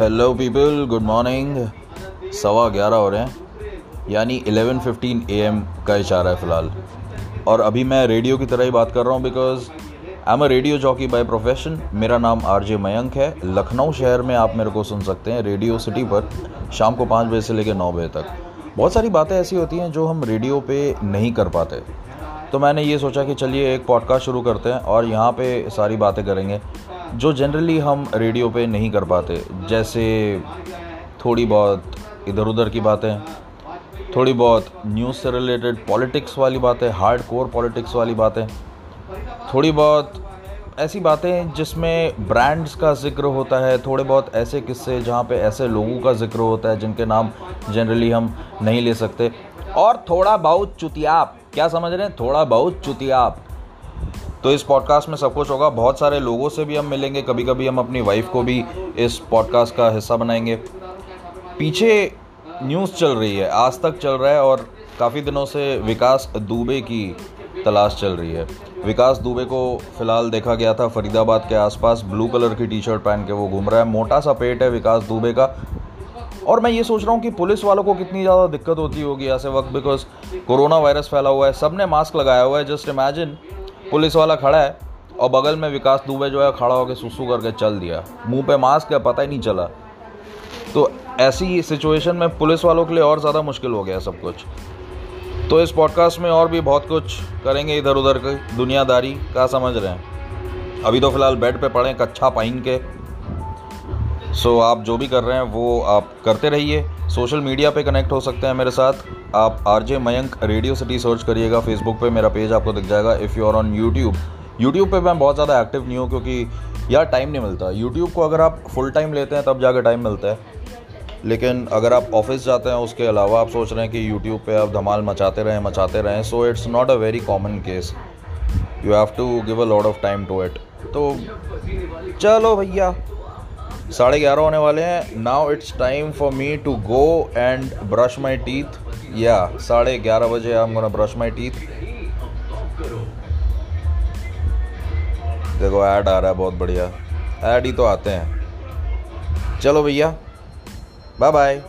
Hello people good morning सवा ग्यारह हो रहे हैं। यानी 11:15 एम का इशारा है फ़िलहाल। और अभी मैं रेडियो की तरह ही बात कर रहा हूँ because I am a radio jockey by profession मेरा नाम आर जे मयंक है। लखनऊ शहर में आप मेरे को सुन सकते हैं रेडियो सिटी पर शाम को पाँच बजे से लेकर नौ बजे तक। बहुत सारी बातें ऐसी होती हैं जो हम रेडियो पे नहीं कर पाते। तो मैंने ये सोचा कि चलिए एक पॉडकास्ट शुरू करते हैं और यहाँ पे सारी बातें करेंगे। जो जनरली हम रेडियो पे नहीं कर पाते, जैसे थोड़ी बहुत इधर उधर की बातें, थोड़ी बहुत न्यूज़ से रिलेटेड पॉलिटिक्स वाली बातें हार्ड कोर पॉलिटिक्स वाली बातें, थोड़ी बहुत ऐसी बातें जिसमें ब्रांड्स का ज़िक्र होता है, थोड़े बहुत ऐसे किस्से जहाँ पे ऐसे लोगों का ज़िक्र होता है जिनके नाम जनरली हम नहीं ले सकते। और थोड़ा बहुत चुतियाप, क्या समझ रहे हैं? थोड़ा बहुत चुतियाप। तो इस पॉडकास्ट में सब कुछ होगा। बहुत सारे लोगों से भी हम मिलेंगे। कभी कभी हम अपनी वाइफ को भी इस पॉडकास्ट का हिस्सा बनाएँगे। पीछे न्यूज़ चल रही है। आज तक चल रहा है और काफ़ी दिनों से विकास दुबे की तलाश चल रही है। विकास दुबे को फ़िलहाल देखा गया था फरीदाबाद के आसपास। ब्लू कलर की टी शर्ट पहन के वो घूम रहा है। मोटा सा पेट है विकास दुबे का। और मैं ये सोच रहा हूँ कि पुलिस वालों को कितनी ज़्यादा दिक्कत होती होगी ऐसे वक्त बिकॉज़ कोरोना वायरस फैला हुआ है। सबने मास्क लगाया हुआ है। जस्ट इमेजिन पुलिस वाला खड़ा है और बगल में विकास दुबे जो है खड़ा होकर सुसु करके चल दिया। मुँह पे मास्क है, पता ही नहीं चला। तो ऐसी सिचुएशन में पुलिस वालों के लिए और ज़्यादा मुश्किल हो गया सब कुछ। तो इस पॉडकास्ट में और भी बहुत कुछ करेंगे इधर उधर की दुनियादारी का समझ रहे हैं। अभी तो फ़िलहाल बेड पे पड़े कच्छा पहन के। सो आप जो भी कर रहे हैं वो आप करते रहिए। सोशल मीडिया पे कनेक्ट हो सकते हैं मेरे साथ। आप R J Mayank Radio City search करिएगा फेसबुक पे मेरा पेज आपको दिख जाएगा if you are on YouTube YouTube पे मैं बहुत ज़्यादा एक्टिव नहीं हूँ क्योंकि यार टाइम नहीं मिलता। यूट्यूब को अगर आप फुल टाइम लेते हैं, तब जाकर टाइम मिलता है। लेकिन अगर आप ऑफ़िस जाते हैं, उसके अलावा आप सोच रहे हैं कि यूट्यूब पे आप धमाल मचाते रहें मचाते रहें so it's not a very common case you have to give a lot of time to it तो चलो भैया साढ़े ग्यारह होने वाले हैं। Now it's time for me to go and brush my teeth या साढ़े ग्यारह बजे I am brush my teeth देखो ऐड आ रहा है, बहुत बढ़िया। ऐड ही तो आते हैं। चलो भैया बाय बाय